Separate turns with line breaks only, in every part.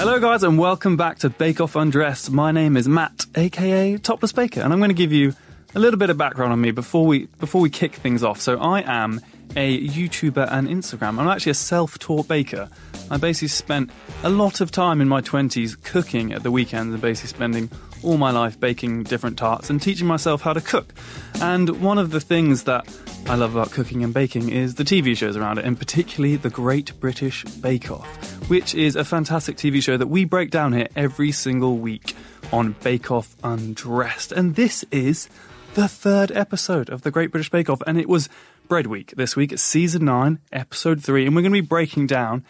Hello, guys, and welcome back to Bake Off Undressed. My name is Matt, aka Topless Baker, and I'm going to give you a little bit of background on me before we before we kick things off. So, I am a YouTuber and Instagram. I'm actually a self-taught baker. I basically spent a lot of time in my 20s cooking at the weekends and basically spending all my life baking different tarts and teaching myself how to cook. And one of the things that I love about cooking and baking is the TV shows around it, and particularly the Great British Bake Off, which is a fantastic TV show that we break down here every single week on Bake Off Undressed. And this is the third episode of the Great British Bake Off, and it was Bread Week this week. It's season nine, episode three, and we're going to be breaking down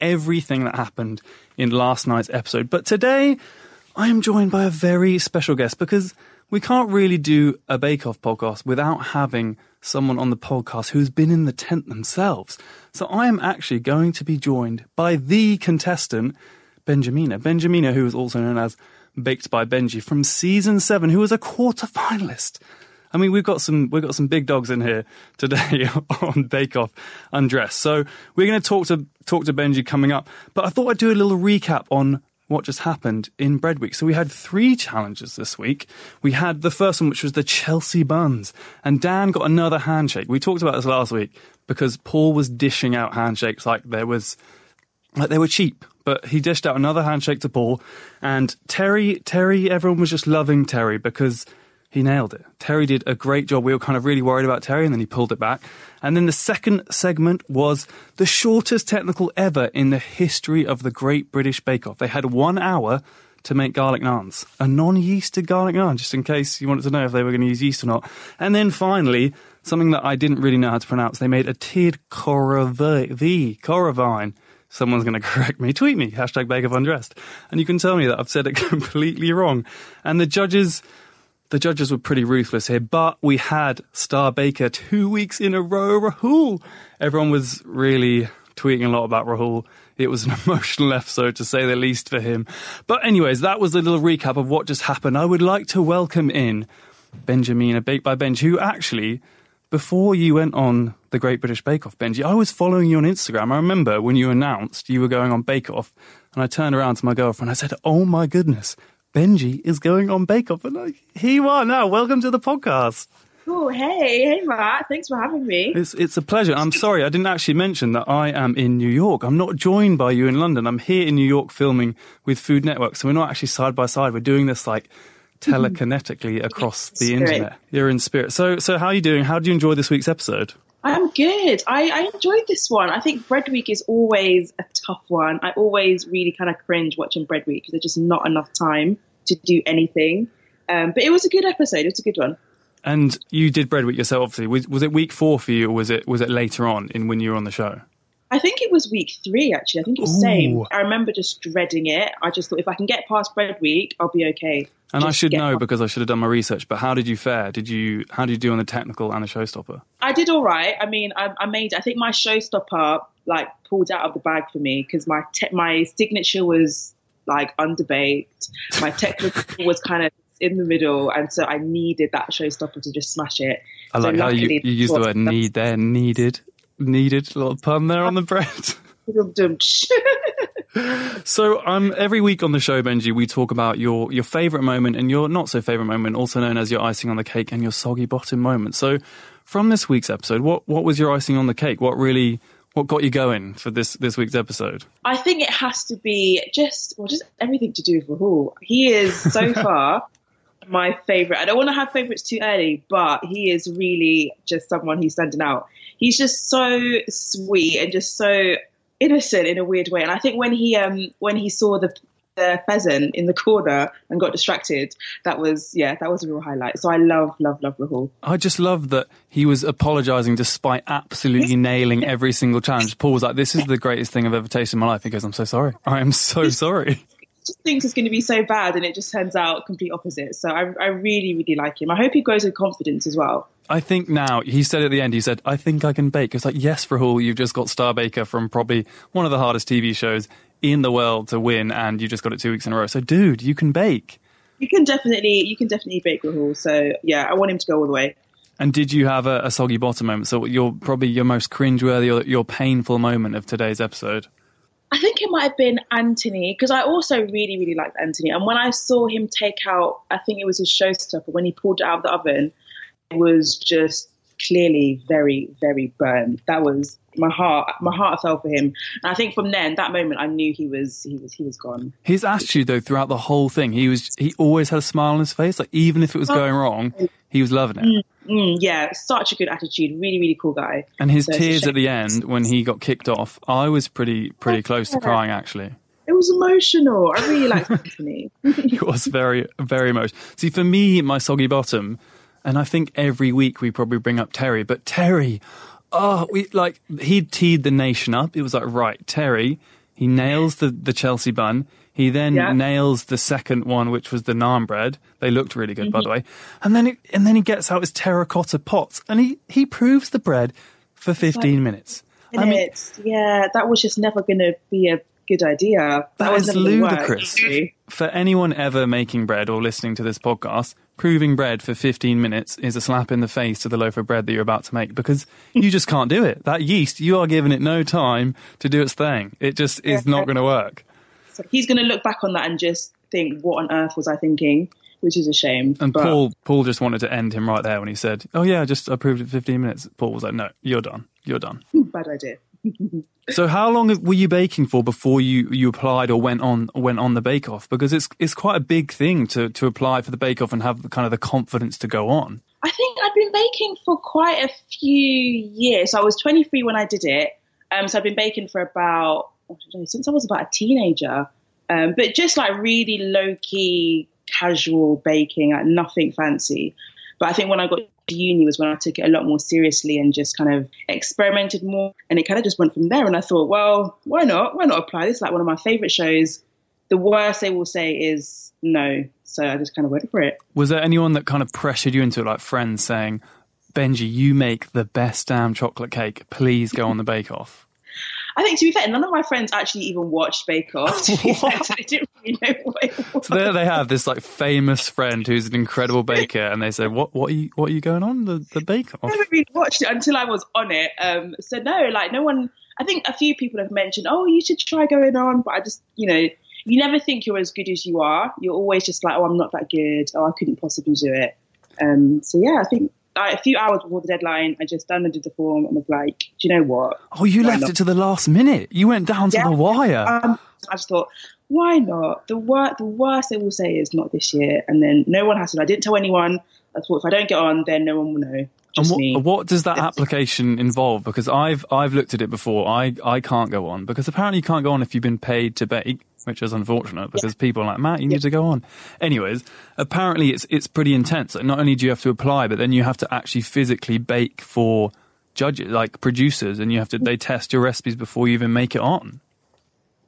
everything that happened in last night's episode. But today, I am joined by a very special guest because we can't really do a Bake Off podcast without having someone on the podcast who's been in the tent themselves. So I am actually going to be joined by the contestant, Benjamina. Benjamina, who is also known as Baked by Benji from season seven, who was a quarter finalist. I mean, we've got some we've got some big dogs in here today on Bake Off Undressed. So we're going to talk to talk to Benji coming up. But I thought I'd do a little recap on what just happened in Bread Week. So we had three challenges this week. We had the first one, which was the Chelsea buns, and Dan got another handshake. We talked about this last week because Paul was dishing out handshakes like there was like they were cheap. But he dished out another handshake to Paul, and Terry. Terry, everyone was just loving Terry because he nailed it. Terry did a great job. We were kind of really worried about Terry, and then he pulled it back. And then the second segment was the shortest technical ever in the history of the Great British Bake Off. They had one hour to make garlic naans, a non-yeasted garlic naan, just in case you wanted to know if they were going to use yeast or not. And then finally, something that I didn't really know how to pronounce, they made a tiered coravine. Someone's going to correct me. Tweet me, hashtag Bake Off Undressed. And you can tell me that I've said it completely wrong. And the judges the judges were pretty ruthless here, but we had Star Baker two weeks in a row, Rahul. Everyone was really tweeting a lot about Rahul. It was an emotional episode to say the least for him. But anyways, that was a little recap of what just happened. I would like to welcome in Benjamina Baked by Benji, who actually, before you went on the Great British Bake Off, Benji, I was following you on Instagram. I remember when you announced you were going on Bake Off, and I turned around to my girlfriend. I said, "Oh my goodness, Benji is going on Bake Off. And like, here you are now. Welcome to the podcast.
Oh, hey, hey, Matt. Thanks for having me.
It's, it's a pleasure. I'm sorry, I didn't actually mention that I am in New York. I'm not joined by you in London. I'm here in New York filming with Food Network. So we're not actually side by side. We're doing this like telekinetically across the
Spirit.
internet. You're in spirit. So, so how are you doing? How do you enjoy this week's episode?
I'm good. I, I enjoyed this one. I think Bread Week is always a tough one. I always really kind of cringe watching Bread Week because there's just not enough time to do anything. Um, but it was a good episode. It was a good one.
And you did Bread Week yourself, obviously. Was, was it week four for you, or was it was it later on in when you were on the show?
I think it was week three, actually. I think it was the same. I remember just dreading it. I just thought if I can get past Bread Week, I'll be okay.
And I should know
past-
because I should have done my research. But how did you fare? Did you how did you do on the technical and the showstopper?
I did all right. I mean, I, I made. I think my showstopper like pulled out of the bag for me because my te- my signature was like underbaked. My technical was kind of in the middle, and so I needed that showstopper to just smash it.
I
So
like how you, you used the word need there, needed, needed. A little pun there on the bread. So, um, every week on the show, Benji, we talk about your your favorite moment and your not so favorite moment, also known as your icing on the cake and your soggy bottom moment. So, from this week's episode, what what was your icing on the cake? What really what got you going for this this week's episode?
I think it has to be just well, just everything to do with Rahul. He is so far my favorite. I don't want to have favorites too early, but he is really just someone who's standing out. He's just so sweet and just so innocent in a weird way. And I think when he um when he saw the the pheasant in the corner and got distracted. That was yeah, that was a real highlight. So I love love love Rahul.
I just love that he was apologising despite absolutely nailing every single challenge. Paul was like, "This is the greatest thing I've ever tasted in my life." He goes, "I'm so sorry. I am so sorry."
Just thinks it's going to be so bad, and it just turns out complete opposite. So I, I really really like him. I hope he grows with confidence as well.
I think now he said at the end, he said, "I think I can bake." It's like, yes, Rahul, you've just got Star Baker from probably one of the hardest TV shows in the world to win, and you just got it two weeks in a row. So, dude, you can bake.
You can definitely you can definitely bake Rahul. So yeah, I want him to go all the way.
And did you have a, a soggy bottom moment? So, your probably your most cringeworthy or your painful moment of today's episode.
I think it might have been Anthony because I also really, really liked Anthony. And when I saw him take out, I think it was his showstopper, when he pulled it out of the oven, it was just clearly very, very burned. That was my heart. My heart fell for him. And I think from then, that moment, I knew he was he was he was gone.
His attitude, though, throughout the whole thing, he was he always had a smile on his face. Like even if it was oh. going wrong, he was loving it.
Mm. Mm, yeah, such a good attitude. Really, really cool guy.
And his
So
tears at the end when he got kicked off, I was pretty pretty close to crying actually.
It was emotional. I really liked Anthony.
It was very very emotional. See, for me, my soggy bottom, and I think every week we probably bring up Terry, but Terry, oh, we like he teed the nation up. It was like right, Terry, he nails the the Chelsea bun. He then
Yeah.
nails the second one, which was the naan bread. They looked really good, by the mm-hmm. way. And then, it, and then he gets out his terracotta pots, and he he proves the bread for fifteen minutes. I mean,
yeah, that was just never going to be a good idea.
That
was
is
work,
ludicrous.
Mm-hmm.
For anyone ever making bread or listening to this podcast, proving bread for 15 minutes is a slap in the face to the loaf of bread that you're about to make because you just can't do it. That yeast, you are giving it no time to do its thing. It just is not going to work.
So he's going to look back on that and just think, "What on earth was I thinking?" Which is a shame.
And
But-
Paul, Paul just wanted to end him right there when he said, "Oh yeah, I just approved it 15 minutes." Paul was like, "No, you're done. You're done."
bad idea.
So how long were you baking for before you, you applied or went on went on the Bake Off? Because it's it's quite a big thing to, to apply for the Bake Off and have the, kind of the confidence to go on.
I think I've been baking for quite a few years. So I was 23 when I did it. Um, so I've been baking for about Know, since I was about a teenager. Um, but just like really low key, casual baking, like nothing fancy. But I think when I got to uni was when I took it a lot more seriously and just kind of experimented more. And it kind of just went from there. And I thought, well, why not? Why not apply? This is like one of my favorite shows. The worst they will say is no. So I just kind of went for it.
Was there anyone that kind of pressured you into it, like friends saying, Benji, you make the best damn chocolate cake. Please go on the Bake Off.
I think to be fair, none of my friends actually even watched Bake Off. To be fair, so they didn't really know what it was.
So there they have this like famous friend who's an incredible baker, and they say, "What? What are you? What are you going on the the Bake Off?"
I haven't really watched it until I was on it. Um, so no, like no one. I think a few people have mentioned, "Oh, you should try going on," but I just, you know, you never think you're as good as you are. You're always just like, "Oh, I'm not that good. Oh, I couldn't possibly do it." Um, so yeah, I think like, a few hours before the deadline, I just downloaded the form and was like, "Do you know what?"
Oh, you
Why
left
not?
it to the last minute. You went down to
Yeah.
the wire.
Um, I just thought, why not? The wor- the worst they will say is not this year, and then no one has to. I didn't tell anyone. I thought if I don't get on, then no one will know.
And
Just
what,
me.
what does that application involve? Because I've I've looked at it before. I, I can't go on because apparently you can't go on if you've been paid to bake, which is unfortunate because people are like Matt, you need to go on. Anyways, apparently it's it's pretty intense. Like not only do you have to apply, but then you have to actually physically bake for judges, like producers, and you have to they test your recipes before you even make it on.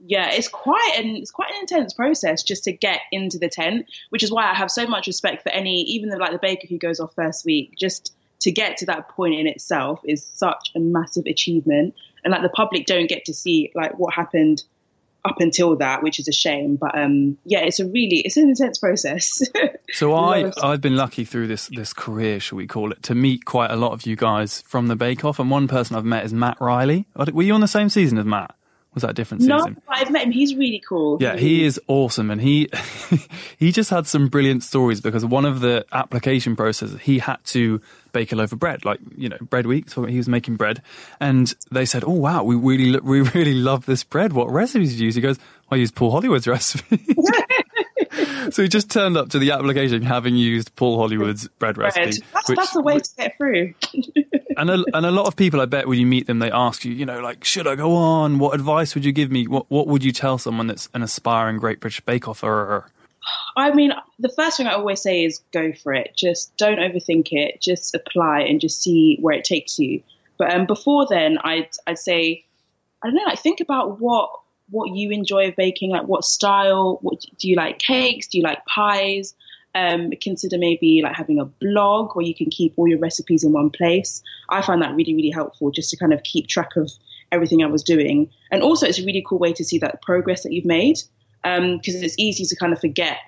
yeah, it's quite an it's quite an intense process just to get into the tent, which is why I have so much respect for any, even the, like the baker who goes off first week. Just to get to that point in itself is such a massive achievement, and like the public don't get to see like what happened up until that, which is a shame. But um, yeah, it's a really it's an intense process.
So I I've been lucky through this this career, shall we call it, to meet quite a lot of you guys from the Bake Off, and one person I've met is Matt Riley. Were you on the same season as Matt? Was that a different
no. I've met him. He's really cool.
Yeah, he is awesome, and he he just had some brilliant stories because one of the application processes he had to bake a loaf of bread, like you know bread week. So he was making bread, and they said, "Oh wow, we really we really love this bread. What recipes did you use?" He goes, "I use Paul Hollywood's recipe." so he just turned up to the application having used Paul Hollywood's bread
Bread.
recipe.
That's,
which-
that's a way to get through.
and a, and a lot of people, I bet, when you meet them, they ask you, you know, like, should I go on? What advice would you give me? What What would you tell someone that's an aspiring Great British Bake Offer?
I mean, the first thing I always say is go for it. Just don't overthink it. Just apply and just see where it takes you. But um, before then, I'd I'd say, I don't know, like think about what what you enjoy of baking. Like what style? What do you like? Cakes? Do you like pies? Um, consider maybe like having a blog where you can keep all your recipes in one place. I find that really really helpful just to kind of keep track of everything I was doing. And also, it's a really cool way to see that progress that you've made because um, it's easy to kind of forget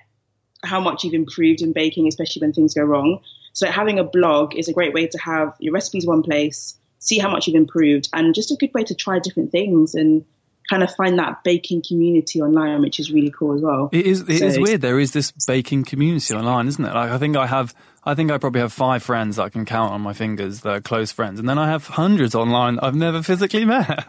how much you've improved in baking, especially when things go wrong. So having a blog is a great way to have your recipes one place, see how much you've improved, and just a good way to try different things and kind of find that baking community online, which is really cool as well.
It is. It so, is weird. There is this baking community online, isn't it? Like I think I have. I think I probably have five friends that I can count on my fingers that are close friends, and then I have hundreds online I've never physically met.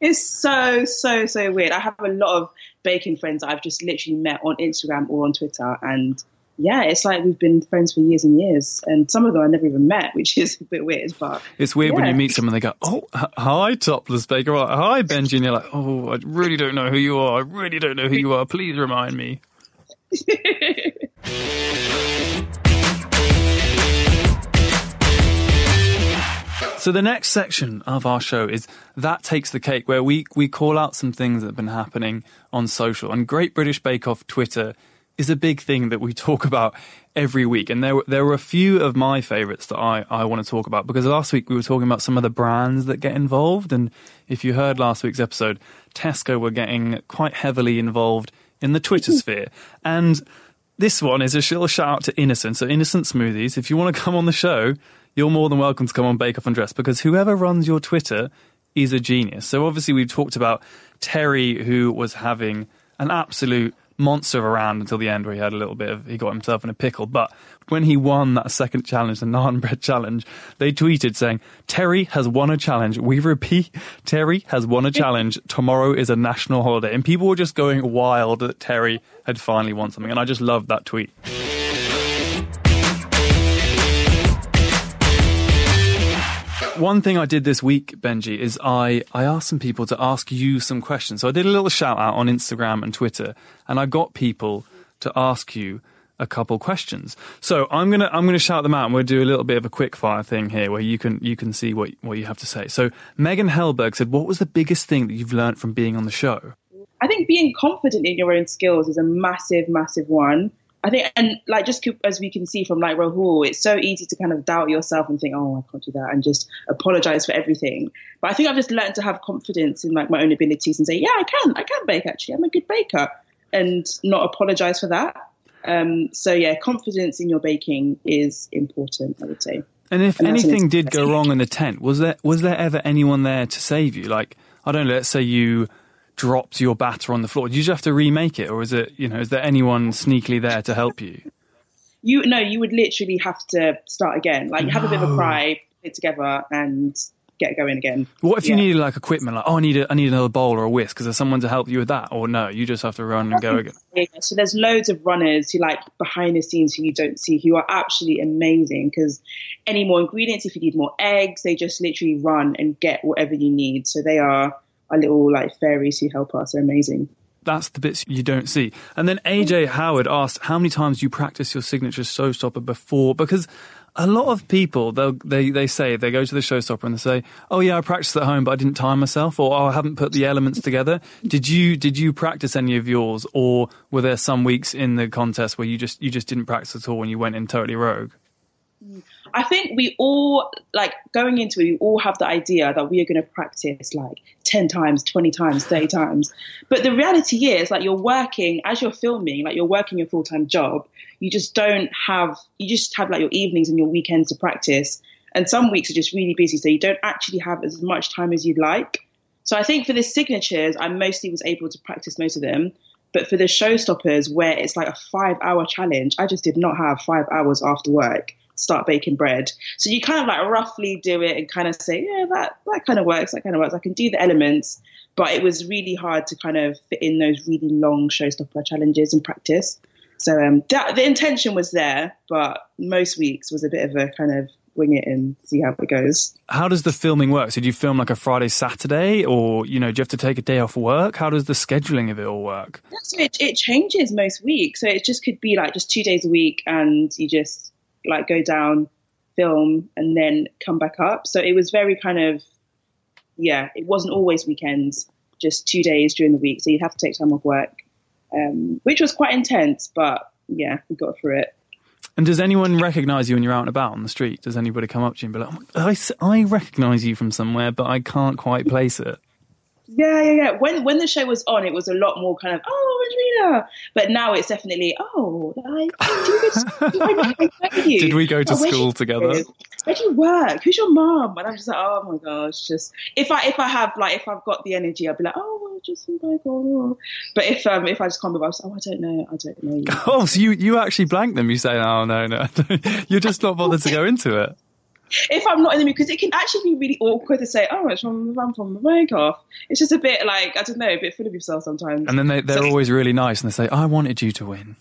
It's so so so weird. I have a lot of baking friends I've just literally met on Instagram or on Twitter, and yeah, it's like we've been friends for years and years, and some of them I never even met, which is a bit weird. But
it's weird
yeah.
when you meet someone, they go, "Oh, hi, topless baker," or, "Hi, Benji," and you're like, "Oh, I really don't know who you are. I really don't know who you are. Please remind me." So the next section of our show is that takes the cake, where we we call out some things that have been happening on social. And Great British Bake Off Twitter is a big thing that we talk about every week. And there there were a few of my favourites that I I want to talk about because last week we were talking about some of the brands that get involved. And if you heard last week's episode, Tesco were getting quite heavily involved in the Twitter sphere. And this one is a little shout out to Innocent. So Innocent Smoothies, if you want to come on the show, you're more than welcome to come on Bake Off Undressed because whoever runs your Twitter is a genius. So obviously we've talked about Terry who was having an absolute monster around until the end where he had a little bit of he got himself in a pickle. But when he won that second challenge, the naan bread challenge, they tweeted saying, Terry has won a challenge. We repeat, Terry has won a challenge. Tomorrow is a national holiday. And people were just going wild that Terry had finally won something. And I just loved that tweet. One thing I did this week, Benji, is I, I asked some people to ask you some questions. So I did a little shout out on Instagram and Twitter, and I got people to ask you a couple questions. So I'm gonna I'm gonna shout them out, and we'll do a little bit of a quick fire thing here, where you can you can see what what you have to say. So Megan Hellberg said, "What was the biggest thing that you've learned from being on the show?"
I think being confident in your own skills is a massive, massive one. I think, and like just as we can see from like Rahul, it's so easy to kind of doubt yourself and think, oh, I can't do that, and just apologize for everything. But I think I've just learned to have confidence in like my own abilities and say, yeah, I can, I can bake. Actually, I'm a good baker, and not apologize for that. Um, so yeah, confidence in your baking is important. I would say.
And if and anything did go wrong in the tent, was there was there ever anyone there to save you? Like I don't know, let's say you dropped your batter on the floor? Did you just have to remake it, or is it you know is there anyone sneakily there to help you?
You no, you would literally have to start again. Like no. have a bit of a cry, put it together, and get going again.
What if yeah. you needed like equipment, like oh, I need a, I need another bowl or a whisk? Is there someone to help you with that, or no? You just have to run and go again.
Yeah, so there's loads of runners who like behind the scenes who you don't see who are absolutely amazing because any more ingredients, if you need more eggs, they just literally run and get whatever you need. So they are our little like fairies who help us are amazing.
That's the bits you don't see. And then AJ Howard asked, how many times do you practice your signature showstopper before? Because a lot of people they they say they go to the showstopper and they say, "Oh yeah, I practiced at home, but I didn't time myself, or oh, I haven't put the elements together." Did you did you practice any of yours, or were there some weeks in the contest where you just you just didn't practice at all and you went in totally rogue? Mm.
I think we all like going into it. We all have the idea that we are going to practice like ten times, twenty times, thirty times. But the reality is, like you're working as you're filming, like you're working your full time job. You just don't have. You just have like your evenings and your weekends to practice. And some weeks are just really busy, so you don't actually have as much time as you'd like. So I think for the signatures, I mostly was able to practice most of them. But for the showstoppers, where it's like a five hour challenge, I just did not have five hours after work start baking bread. So you kind of like roughly do it and kind of say, yeah, that, that kind of works, that kind of works. I can do the elements, but it was really hard to kind of fit in those really long showstopper challenges and practice. So um, that, the intention was there, but most weeks was a bit of a kind of wing it and see how it goes.
How does the filming work? So do you film like a Friday, Saturday, or you know, do you have to take a day off work? How does the scheduling of it all work?
So it, it changes most weeks. So it just could be like just two days a week, and you just like go down, film, and then come back up. So it was very kind of yeah. It wasn't always weekends, just two days during the week. So you'd have to take time off work, um, which was quite intense, but yeah, we got through it.
And does anyone recognise you when you're out and about on the street? Does anybody come up to you and be like, oh, I, I recognise you from somewhere, but I can't quite place it?
Yeah, yeah, yeah. When when the show was on, it was a lot more kind of oh. But now it's definitely oh, do you, do you?
Did we go to
Oh,
school together?
Where do you work? Who's your mom? And I'm just like, oh my gosh, just if I if I have like if I've got the energy, I'll be like, oh, well, just oh. But if um if I just can't be, I'm just, oh, I don't know, I don't know. You.
Oh, so you, you actually blank them. You say, oh, no, no. You're just not bothered to go into it.
If I'm not in the mood, because it can actually be really awkward to say, oh, it's from I'm from off. It's just a bit like I don't know, a bit full of yourself sometimes.
And then they, they're
So-
always really nice and they say, I wanted you to win.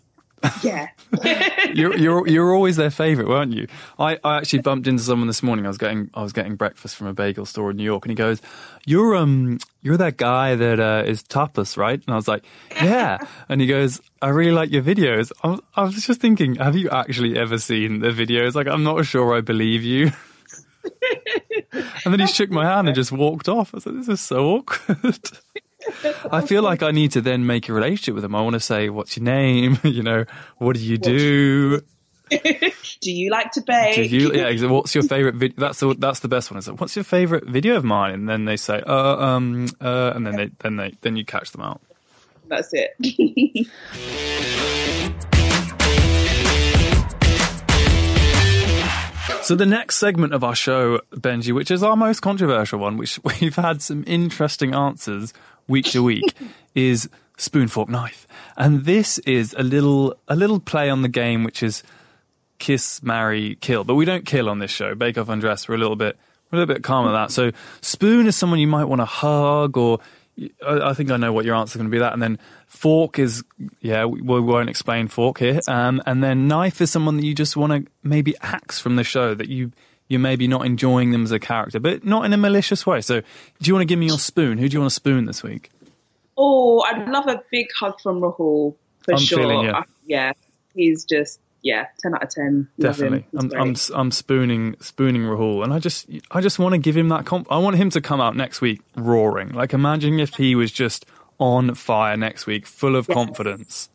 Yeah.
You're, you're, you're always their favourite, weren't you? I, I actually bumped into someone this morning. I was getting, I was getting breakfast from a bagel store in New York and he goes, you're, um, you're that guy that, uh, is topless, right? And I was like, yeah. And he goes, I really like your videos. I was, I was just thinking, have you actually ever seen the videos? Like, I'm not sure I believe you. and then he shook my hand and just walked off. I said, this is so awkward. I feel like I need to then make a relationship with them. I want to say, what's your name? you know, what do you do?
Do you like to bake?
Do you, yeah, what's your favorite video? That's the, that's the best one. It's like, what's your favorite video of mine? And then they say, uh, um, uh, and then they, then they, then you catch them out.
That's it.
So the next segment of our show, Benji, which is our most controversial one, which we've had some interesting answers week to week, is spoon fork knife, and this is a little a little play on the game, which is kiss, marry, kill. But we don't kill on this show. Bake Off Undressed, we're a little bit we're a little bit calm at that. So spoon is someone you might want to hug, or I, think I know what your answer is going to be. That, and then fork is yeah, we, we won't explain fork here. Um, and then knife is someone that you just want to maybe axe from the show that you. You're maybe not enjoying them as a character, but not in a malicious way. So, do you want to give me your spoon? Who do you want to spoon this week?
oh, I'd love a big hug from Rahul for
I'm
sure.
feeling you.
Uh, yeah, he's just yeah, ten out of ten.
Definitely, I'm. I'm I'm spooning spooning Rahul, and I just I just want to give him that. Comp- I want him to come out next week roaring. Like imagine if he was just on fire next week, full of confidence.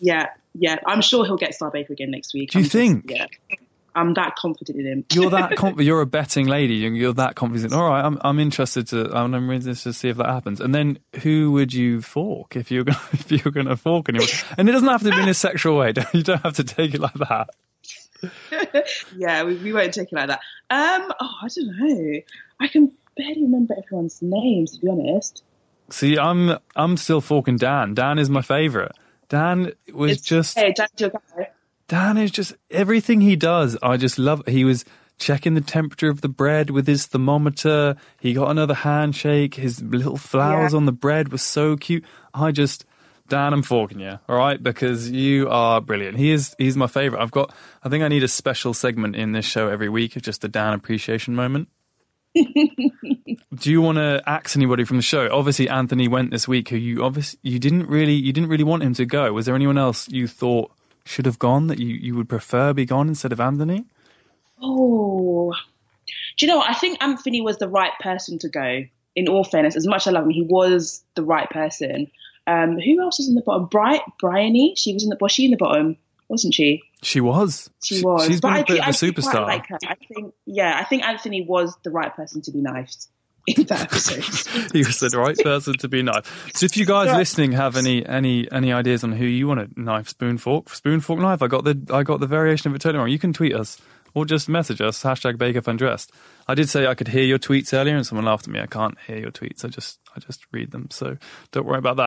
yeah, yeah. I'm sure he'll get Star Baker again next week.
Do you
I'm just-
think?
yeah, I'm that confident in him.
You're that conf- you're a betting lady. You're, you're that confident. All right, I'm I'm interested to I'm interested to see if that happens. And then who would you fork if you're gonna if you're gonna fork anyone? And it doesn't have to be in a sexual way. You don't have to take it like that.
yeah, we, we won't take it like that. Um, oh, I don't know. I can barely remember everyone's names to be honest.
See, I'm I'm still forking Dan. Dan is my favorite. Dan was
It's-
just
hey, Jack, your guy.
Dan is just everything he does. I just love. He was checking the temperature of the bread with his thermometer. He got another handshake. His little flowers
Yeah.
on the bread were so cute. I just Dan, I'm forking you, all right, because you are brilliant. He is. He's my favorite. I've got. I think I need a special segment in this show every week of just a Dan appreciation moment. Do you want to axe anybody from the show? Obviously, Anthony went this week. Who you obviously you didn't really you didn't really want him to go. Was there anyone else you thought should have gone that you, you would prefer be gone instead of Anthony?
Oh, do you know what? I think Anthony was the right person to go. In all fairness, as much as I love him, he was the right person. Um, who else was in the bottom? Bright, Briony. She was in the. Was she in the bottom? Wasn't she?
She was.
She was.
She's been a
I
bit
do-
of a
I
superstar.
Like. I think. Yeah, I think Anthony was the right person to be knifed in that episode.
he was the right person to be knifed. So if you guys
Yeah.
listening have any any any ideas on who you want to knife, spoon, fork, spoon, fork, knife, I got the I got the variation of it totally wrong. You can tweet us or just message us hashtag Bake Undressed. I did say I could hear your tweets earlier, and someone laughed at me. I can't hear your tweets. I just I just read them. So don't worry about that.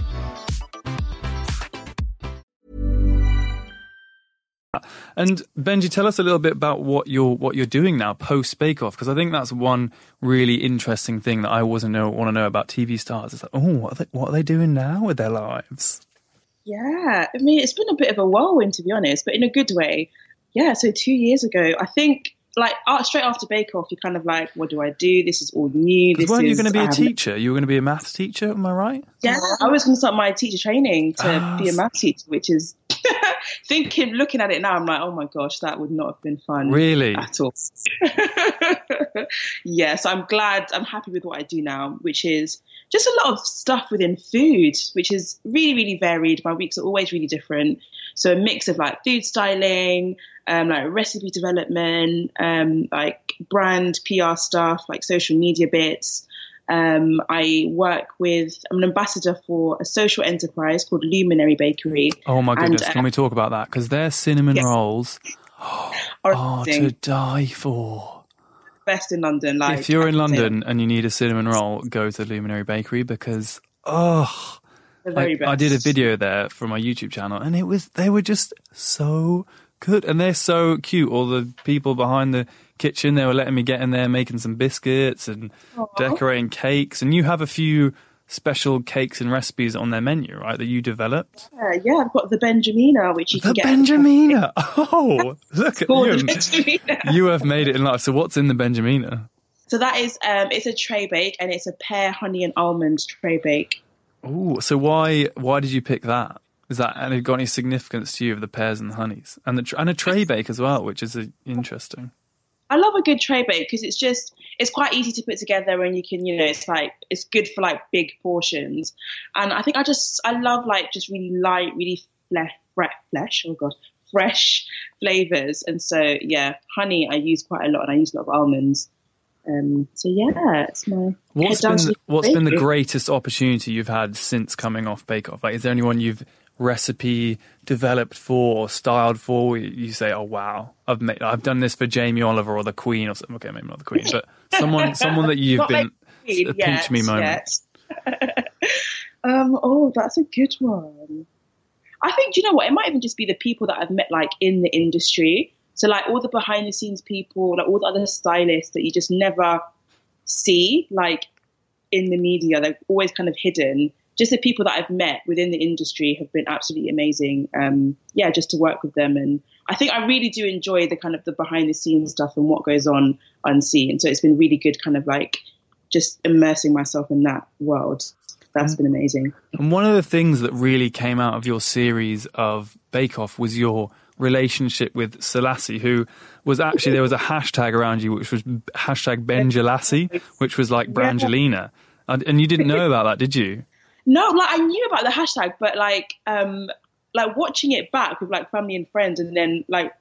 And Benji, tell us a little bit about what you're what you're doing now post Bake Off, because I think that's one really interesting thing that I wasn't know want to know about TV stars. It's like, oh, what are they, what are they doing now with their lives?
Yeah, I mean, it's been a bit of a whirlwind to be honest, but in a good way. Yeah, so two years ago, I think like uh, straight after Bake Off, you're kind of like, what do I do? This is all new. This
weren't you
is-
going to be a teacher? You were going to be a maths teacher, am I right?
Yeah, I was going to start my teacher training to
Ah,
be a math teacher, which is thinking, looking at it now, I'm like, oh my gosh, that would not have been fun.
Really?
At all. yeah, so I'm glad, I'm happy with what I do now, which is just a lot of stuff within food, which is really, really varied. My weeks are always really different. So a mix of like food styling, um, like recipe development, um, like brand PR stuff, like social media bits. Um, I work with, I'm an ambassador for a social enterprise called Luminary Bakery.
Oh my
And,
goodness!
uh,
Can we talk about that? Because their cinnamon
Yes.
rolls
are
to die for.
best in London. Like
if you're in
I can say
London and you need a cinnamon roll, go to Luminary Bakery because oh, I. I did a video there for my YouTube channel, and it was they were just so good, and they're so cute. All the people behind the kitchen, they were letting me get in there, making some biscuits and decorating cakes. And you have a few special cakes and recipes on their menu, right? That you developed.
Uh, yeah, I've got the Benjamina, which you
The
can get.
Benjamina. Oh, look at you. You have made it in life. So what's in the Benjamina?
So that is, um, it's a tray bake, and it's a pear, honey, and almond tray bake.
Ooh, so why why did you pick that? Is that and it got any significance to you of the pears and the honeys and the and a tray bake as well, which is uh, interesting.
I love a good tray bake because it's just it's quite easy to put together and you can you know it's like it's good for like big portions and I think I just I love like just really light really flesh fresh flesh oh god fresh flavors and so yeah honey I use quite a lot and I use a lot of almonds um so yeah it's my
What's been the, what's been the greatest opportunity you've had since coming off Bake Off? Like, is there anyone you've recipe developed for or styled for? You say, "Oh wow, I've made, I've done this for Jamie Oliver or the Queen or something." Okay, maybe not the Queen, but someone someone that you've been a pinch me moment.
um, oh, that's a good one. I think, do you know what? It might even just be the people that I've met, like in the industry. So, like all the behind the scenes people, like all the other stylists that you just never see, like in the media, they're always kind of hidden. Just the people that I've met within the industry have been absolutely amazing. Um, yeah, just to work with them, and I think I really do enjoy the kind of the behind the scenes stuff and what goes on unseen. So it's been really good, kind of like just immersing myself in that world. That's been amazing.
And one of the things that really came out of your series of Bake Off was your relationship with Selasi, who was actually there was a hashtag around you, which was hashtag Benjalassie, which was like Brangelina, and, and you didn't know about that, did you?
No, like I knew about the hashtag, but like um like watching it back with like family and friends and then like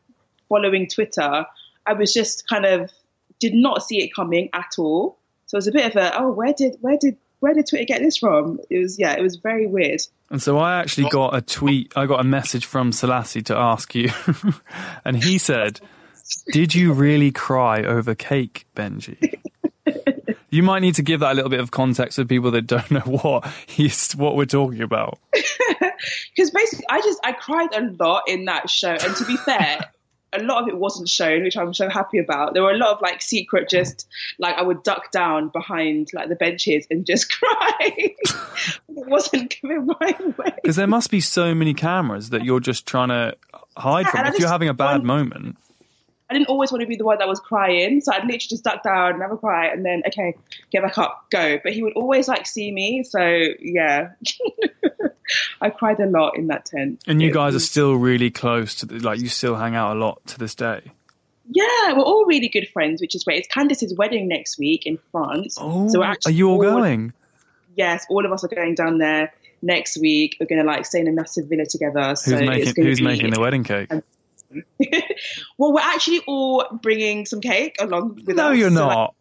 following Twitter, I was just kind of did not see it coming at all. So it was a bit of a oh where did where did where did Twitter get this from? It was yeah, it was very weird.
And so I actually got a tweet, I got a message from Selasi to ask you, and he said, "Did you really cry over cake, Benji?" You might need to give that a little bit of context for people that don't know what he's what we're talking about.
because basically I just I cried a lot in that show, and to be fair, a lot of it wasn't shown, which I'm so happy about. There were a lot of like secret, just like I would duck down behind like the benches and just cry. it wasn't coming my way.
Because there must be so many cameras that you're just trying to hide
Yeah,
from. If you're having a bad moment,
I didn't always want to be the one that was crying, so I'd literally just duck down, never cry, and then okay, get back up, go. But he would always like see me, so yeah. I cried a lot in that tent.
And you guys are still really close to the, like you still hang out a lot to this day.
Yeah, we're all really good friends, which is great. It's Candice's wedding next week in France.
Oh,
so we're
oh,
are
you all going?
Yes, all of us are going down there next week. We're going to like stay in a massive villa together.
Who's
it's
making Who's making the wedding cake?
well, we're actually all bringing some cake along with
No,
us.
you're
So, like,
not.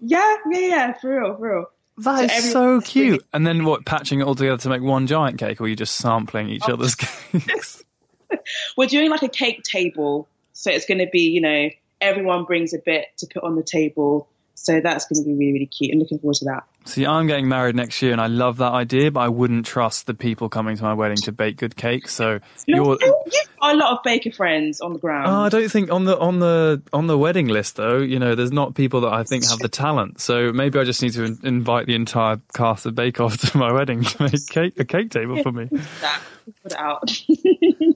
yeah, yeah, yeah, for real, for real.
That is
everyone-
so cute. And then what? Patching it all together to make one giant cake, or are you just sampling each
Oh.
other's cakes?
We're doing like a cake table, so it's going to be, you know, everyone brings a bit to put on the table. So that's going to be really, really cute. I'm looking forward to that.
See, I'm getting married next year, and I love that idea, but I wouldn't trust the people coming to my wedding to bake good cake. So you're.
You've got a lot of baker friends on the ground.
Oh, I don't think on the on the on the wedding list though. You know, there's not people that I think have the talent. So maybe I just need to in- invite the entire cast of Bake Off to my wedding to make cake a cake table for me.
Put out.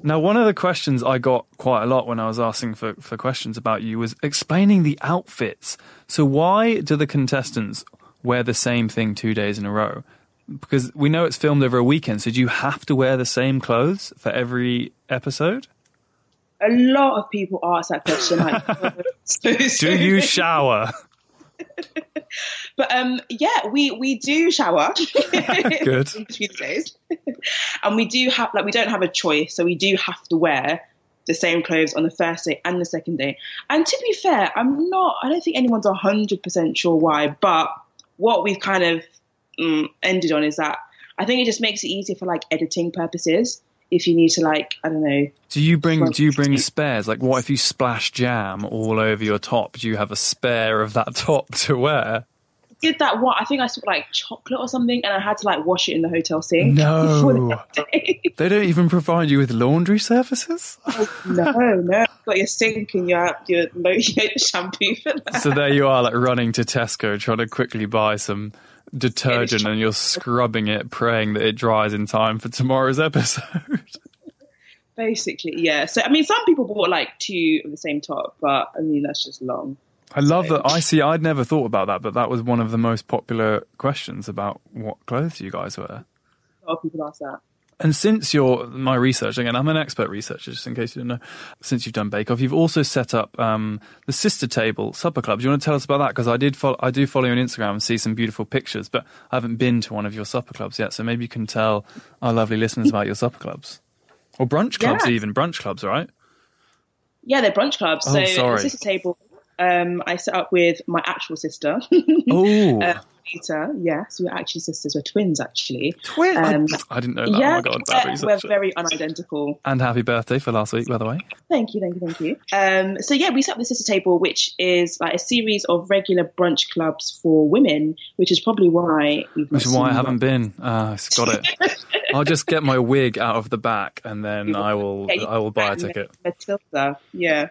Now, one of the questions I got quite a lot when I was asking for, for questions about you was explaining the outfits. So, why do the contestants wear the same thing two days in a row? Because we know it's filmed over a weekend, so do you have to wear the same clothes for every episode?
a lot of people ask that question. Like, so,
Do you shower?
But um, yeah, we we do shower.
Good.
between days, and we do have like we don't have a choice, so we do have to wear the same clothes on the first day and the second day. And to be fair, I'm not. I don't think anyone's hundred percent sure why, but what we've kind of mm, ended on is that I think it just makes it easier for like editing purposes. If you need to like, I don't know,
Do you bring do you bring spares? Like, what if you splash jam all over your top? Do you have a spare of that top to wear?
Did that one. I think I saw like chocolate or something, and I had to like wash it in the hotel sink.
No.
the.
They don't even provide you with laundry surfaces.
Oh, no, no, got your sink and your your, your shampoo for that.
So there you are, like running to Tesco, trying to quickly buy some detergent, and you're scrubbing it, praying that it dries in time for tomorrow's episode.
Basically, yeah. So I mean, some people bought like two of the same top, but I mean that's just long.
I love that. I see. I'd never thought about that, but that was one of the most popular questions about what clothes you guys wear.
A lot of people ask that.
And since you're my research again, I'm an expert researcher, just in case you didn't know. Since you've done Bake Off, you've also set up um, the Sister Table Supper Club. Do you want to tell us about that? Because I did, follow, I do follow you on Instagram and see some beautiful pictures, but I haven't been to one of your supper clubs yet. So maybe you can tell our lovely listeners about your supper clubs or brunch clubs,
Yeah.
even brunch clubs, right?
Yeah, they're brunch clubs.
Oh,
so
sorry.
sister table, um, I set up with my actual sister.
Oh,
uh, Peter. Yes, we're actually sisters. We're twins, actually.
twin!
um,
I, didn't know that.
yeah,
oh my god,
we're, we're very unidentical.
And happy birthday for last week, by the way.
Thank you, thank you, thank you. Um, so yeah, we set up the sister table, which is like a series of regular brunch clubs for women, which is probably why we've
Which is why I haven't been. Uh, got it. I'll just get my wig out of the back, and then I will.
Yeah,
I will buy a ticket.
Matilda, yeah.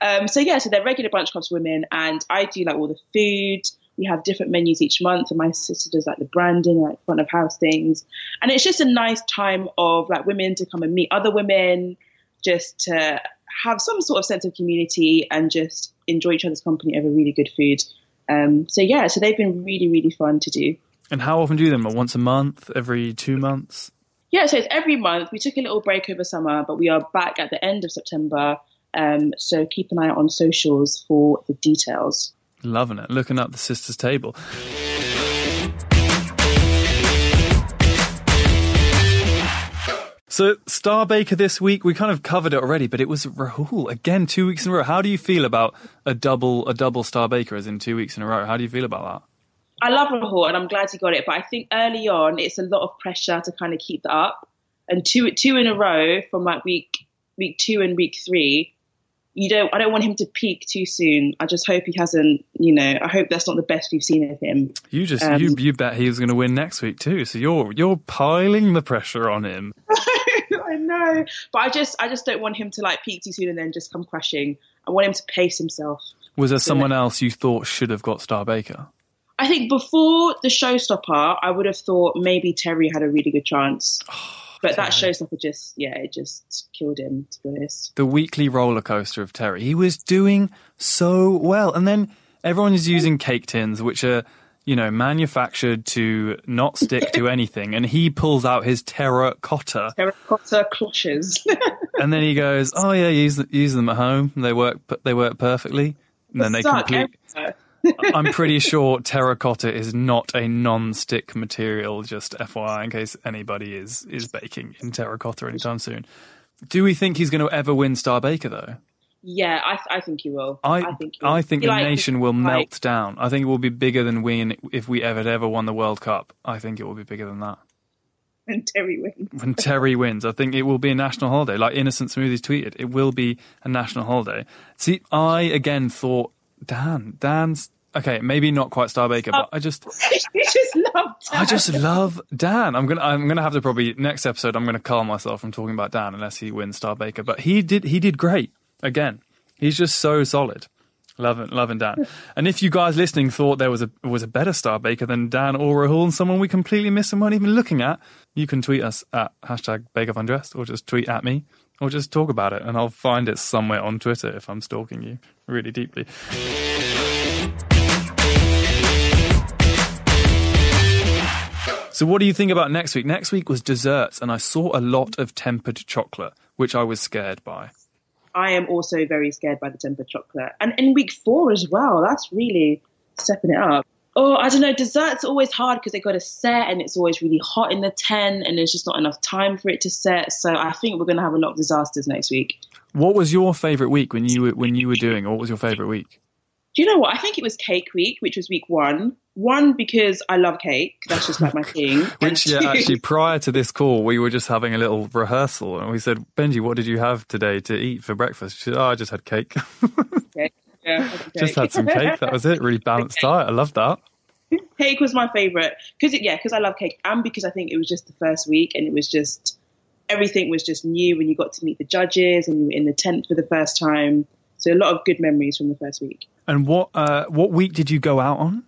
Um, so yeah, so they're regular brunch clubs for women, and I do like all the food. We have different menus each month, and my sister does like the branding, like front of house things, and it's just a nice time of like women to come and meet other women, just to have some sort of sense of community and just enjoy each other's company over really good food. Um, so yeah, so they've been really really fun to do.
And how often do you do them? Once a month? Every two months?
Yeah, so it's every month. We took a little break over summer, but we are back at the end of September. Um, so keep an eye out on socials for the details.
Loving it. Looking up the sisters' table. So, Star Baker this week, we kind of covered it already, but it was Rahul again, two weeks in a row. How do you feel about a double, a double Star Baker as in two weeks in a row? How do you feel about that?
I love Rahul and I'm glad he got it, but I think early on it's a lot of pressure to kind of keep that up. And two two in a row from like week week two and week three, you don't I don't want him to peak too soon. I just hope he hasn't, you know, I hope that's not the best we've seen of him.
You just,
Um,
you, you bet he was going to win next week too. So you're, you're piling the pressure on him.
I know, but I just I just don't want him to like peak too soon and then just come crashing. I want him to pace himself.
Was there someone else you thought should have got Star Baker?
I think before the showstopper, I would have thought maybe Terry had a really good chance, but that showstopper just yeah, it just killed him. To be honest,
the weekly roller coaster of Terry. He was doing so well. And then everyone is using cake tins, which are, you know, manufactured to not stick to anything, and he pulls out his terracotta,
Terracotta cloches.
and then he goes, "Oh yeah, use use them at home. They work. They work perfectly." And then they complete. I'm pretty sure terracotta is not a non-stick material. Just FYI, in case anybody is is baking in terracotta anytime soon. Do we think he's going to ever win Star Baker though?
Yeah, I, I think he will.
I
think he will.
I think
He
the
like-
nation will
like-
melt down. I think it will be bigger than we if we ever ever won the World Cup. I think it will be bigger than that.
when Terry wins.
When Terry wins, I think it will be a national holiday. Like Innocent Smoothies tweeted, it will be a national holiday. See, I again thought Dan, Dan's okay, maybe not quite Star Baker, but I just
you just love
I just love Dan. I'm gonna I'm gonna have to probably next episode I'm gonna calm myself from talking about Dan unless he wins Star Baker. But he did he did great again. He's just so solid. Loving loving Dan. And if you guys listening thought there was a was a better Star Baker than Dan or Rahul and someone we completely missed and weren't even looking at, you can tweet us at hashtag Bake Off Undressed or just tweet at me or just talk about it and I'll find it somewhere on Twitter if I'm stalking you really deeply. So, what do you think about next week? Next week was desserts, and I saw a lot of tempered chocolate, which I was scared by.
I am also very scared by the tempered chocolate. And in week four as well, that's really stepping it up. Oh, I don't know. Desserts are always hard because they've got to set and it's always really hot in the tent and there's just not enough time for it to set. So I think we're going to have a lot of disasters next week.
What was your favorite week when you were when you were doing? Or what was your favorite week?
Do you know what? I think it was cake week, which was week one. One, because I love cake. That's just like my thing.
Which yeah, actually, prior to this call, we were just having a little rehearsal, and we said, "Benji, what did you have today to eat for breakfast?" She said, "Oh, I just had cake.
Yeah,
just had some cake. That was it. Really balanced diet. I love that."
cake was my favorite because yeah because i love cake and because i think it was just the first week and it was just everything was just new when you got to meet the judges and you were in the tent for the first time so a lot of good memories from the first week
And what uh, what week did you go out on?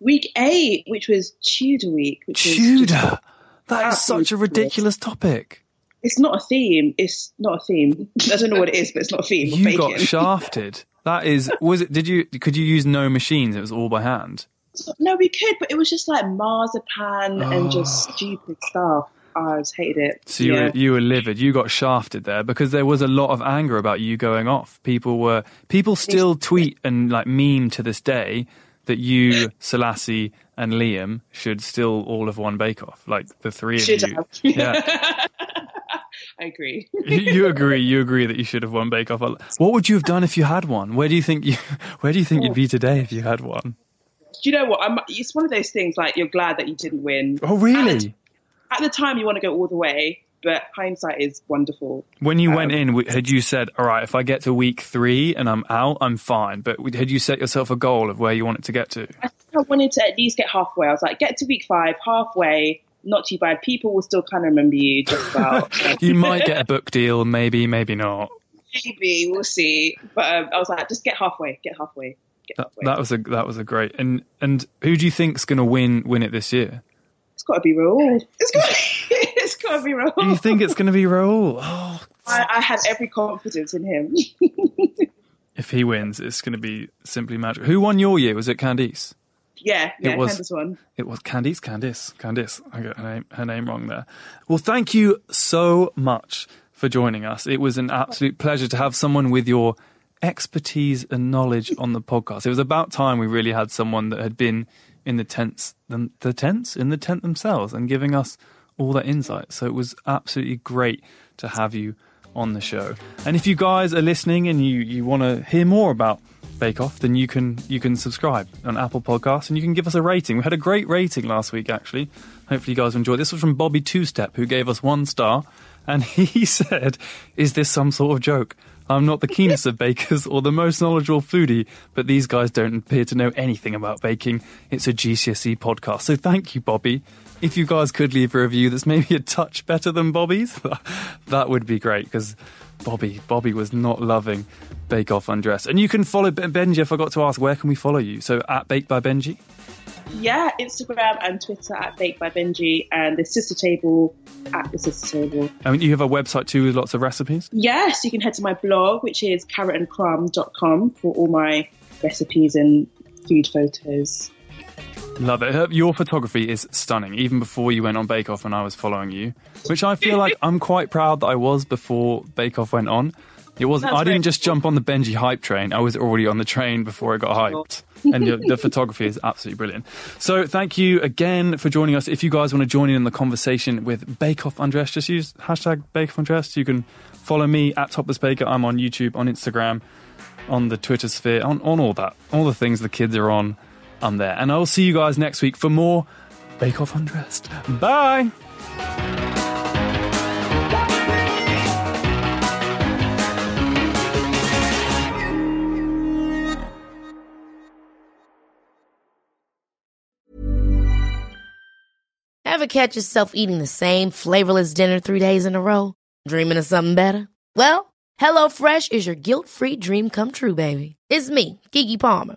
week eight which was tudor week which
Tudor. That is such a ridiculous topic.
It's not a theme it's not a theme i don't know what it is but it's not a theme
You got shafted. That is. Was it? Did you? Could you use no machines? It was all by hand.
no we could but it was just like marzipan and ah. just stupid stuff i just hated it
So you
yeah.
were you were livid. You got shafted there because there was a lot of anger about you going off. People were people still tweet and like meme to this day that you, Selasi, and Liam should still all have won Bake Off. Like the three of
Should
you.
have.
Yeah,
i agree
you agree. You agree that you should have won Bake Off. What would you have done if you had one? Where do you think you Where do you think you'd be today if you had one?
do you know what? I'm, it's one of those things like you're glad that you didn't win.
Oh, really?
At the time, you want to go all the way, but hindsight is wonderful.
When you went um, in, had you said, "All right, if I get to week three and I'm out, I'm fine"? But had you set yourself a goal of where you want it to get to?
I think I wanted to at least get halfway. I was like, get to week five, halfway, not too bad. People will still kind of remember you just about.
You might get a book deal, maybe, maybe not.
Maybe we'll see. But um, I was like, just get halfway, get halfway, get
That,
halfway.
that was a that was a great. And and who do you think's going to win win it this year?
it's got to be Rahul. It's got. it's got to be Rahul.
Do you think it's going to be Rahul? Oh,
I, I had every confidence in him.
if he wins, it's going to be simply magic. Who won your year? Was it Candice?
Yeah, yeah,
was-
Candace one.
It was Candice, Candice, Candice. I got her name, her name wrong there. Well, thank you so much for joining us. It was an absolute pleasure to have someone with your expertise and knowledge on the podcast. It was about time we really had someone that had been in the tents, the, the tents in the tent themselves, and giving us all that insight. So it was absolutely great to have you on the show. And if you guys are listening and you, you want to hear more about Bake Off, then you can you can subscribe on Apple Podcasts and you can give us a rating. We had a great rating last week, actually. Hopefully, you guys enjoyed. This was from Bobby Two Step, who gave us one star, and he said, "Is this some sort of joke? I'm not the keenest of bakers or the most knowledgeable foodie, but these guys don't appear to know anything about baking. It's a GCSE podcast, so thank you, Bobby." If you guys could leave a review that's maybe a touch better than Bobby's, that would be great because Bobby, Bobby was not loving Bake Off Undress. And you can follow Ben- Benji. I forgot to ask, where can we follow you? So at Bake by Benji.
Yeah, Instagram and Twitter at Baked by Benji and the Sister Table at the Sister Table.
I mean, you have a website too with lots of recipes.
Yes, you can head to my blog, which is carrotandcrumb.com for all my recipes and food photos.
Love it. Her- Your photography is stunning, even before you went on Bake Off and I was following you, which I feel like I'm quite proud that I was before Bake Off went on. It wasn't.
That's
I didn't just
cool.
jump on the Benji hype train. I was already on the train before it got hyped. And your, the photography is absolutely brilliant. So thank you again for joining us. If you guys want to join in in the conversation with Bake Off Undressed, just use hashtag Bake Off Undressed. You can follow me at Topless Baker. I'm on YouTube, on Instagram, on the Twitter sphere, on, on all that, all the things the kids are on. I'm there, and I will see you guys next week for more Bake Off Undressed. Bye.
Ever catch yourself eating the same flavorless dinner three days in a row? Dreaming of something better? Well, HelloFresh is your guilt-free dream come true, baby. It's me, Keke Palmer.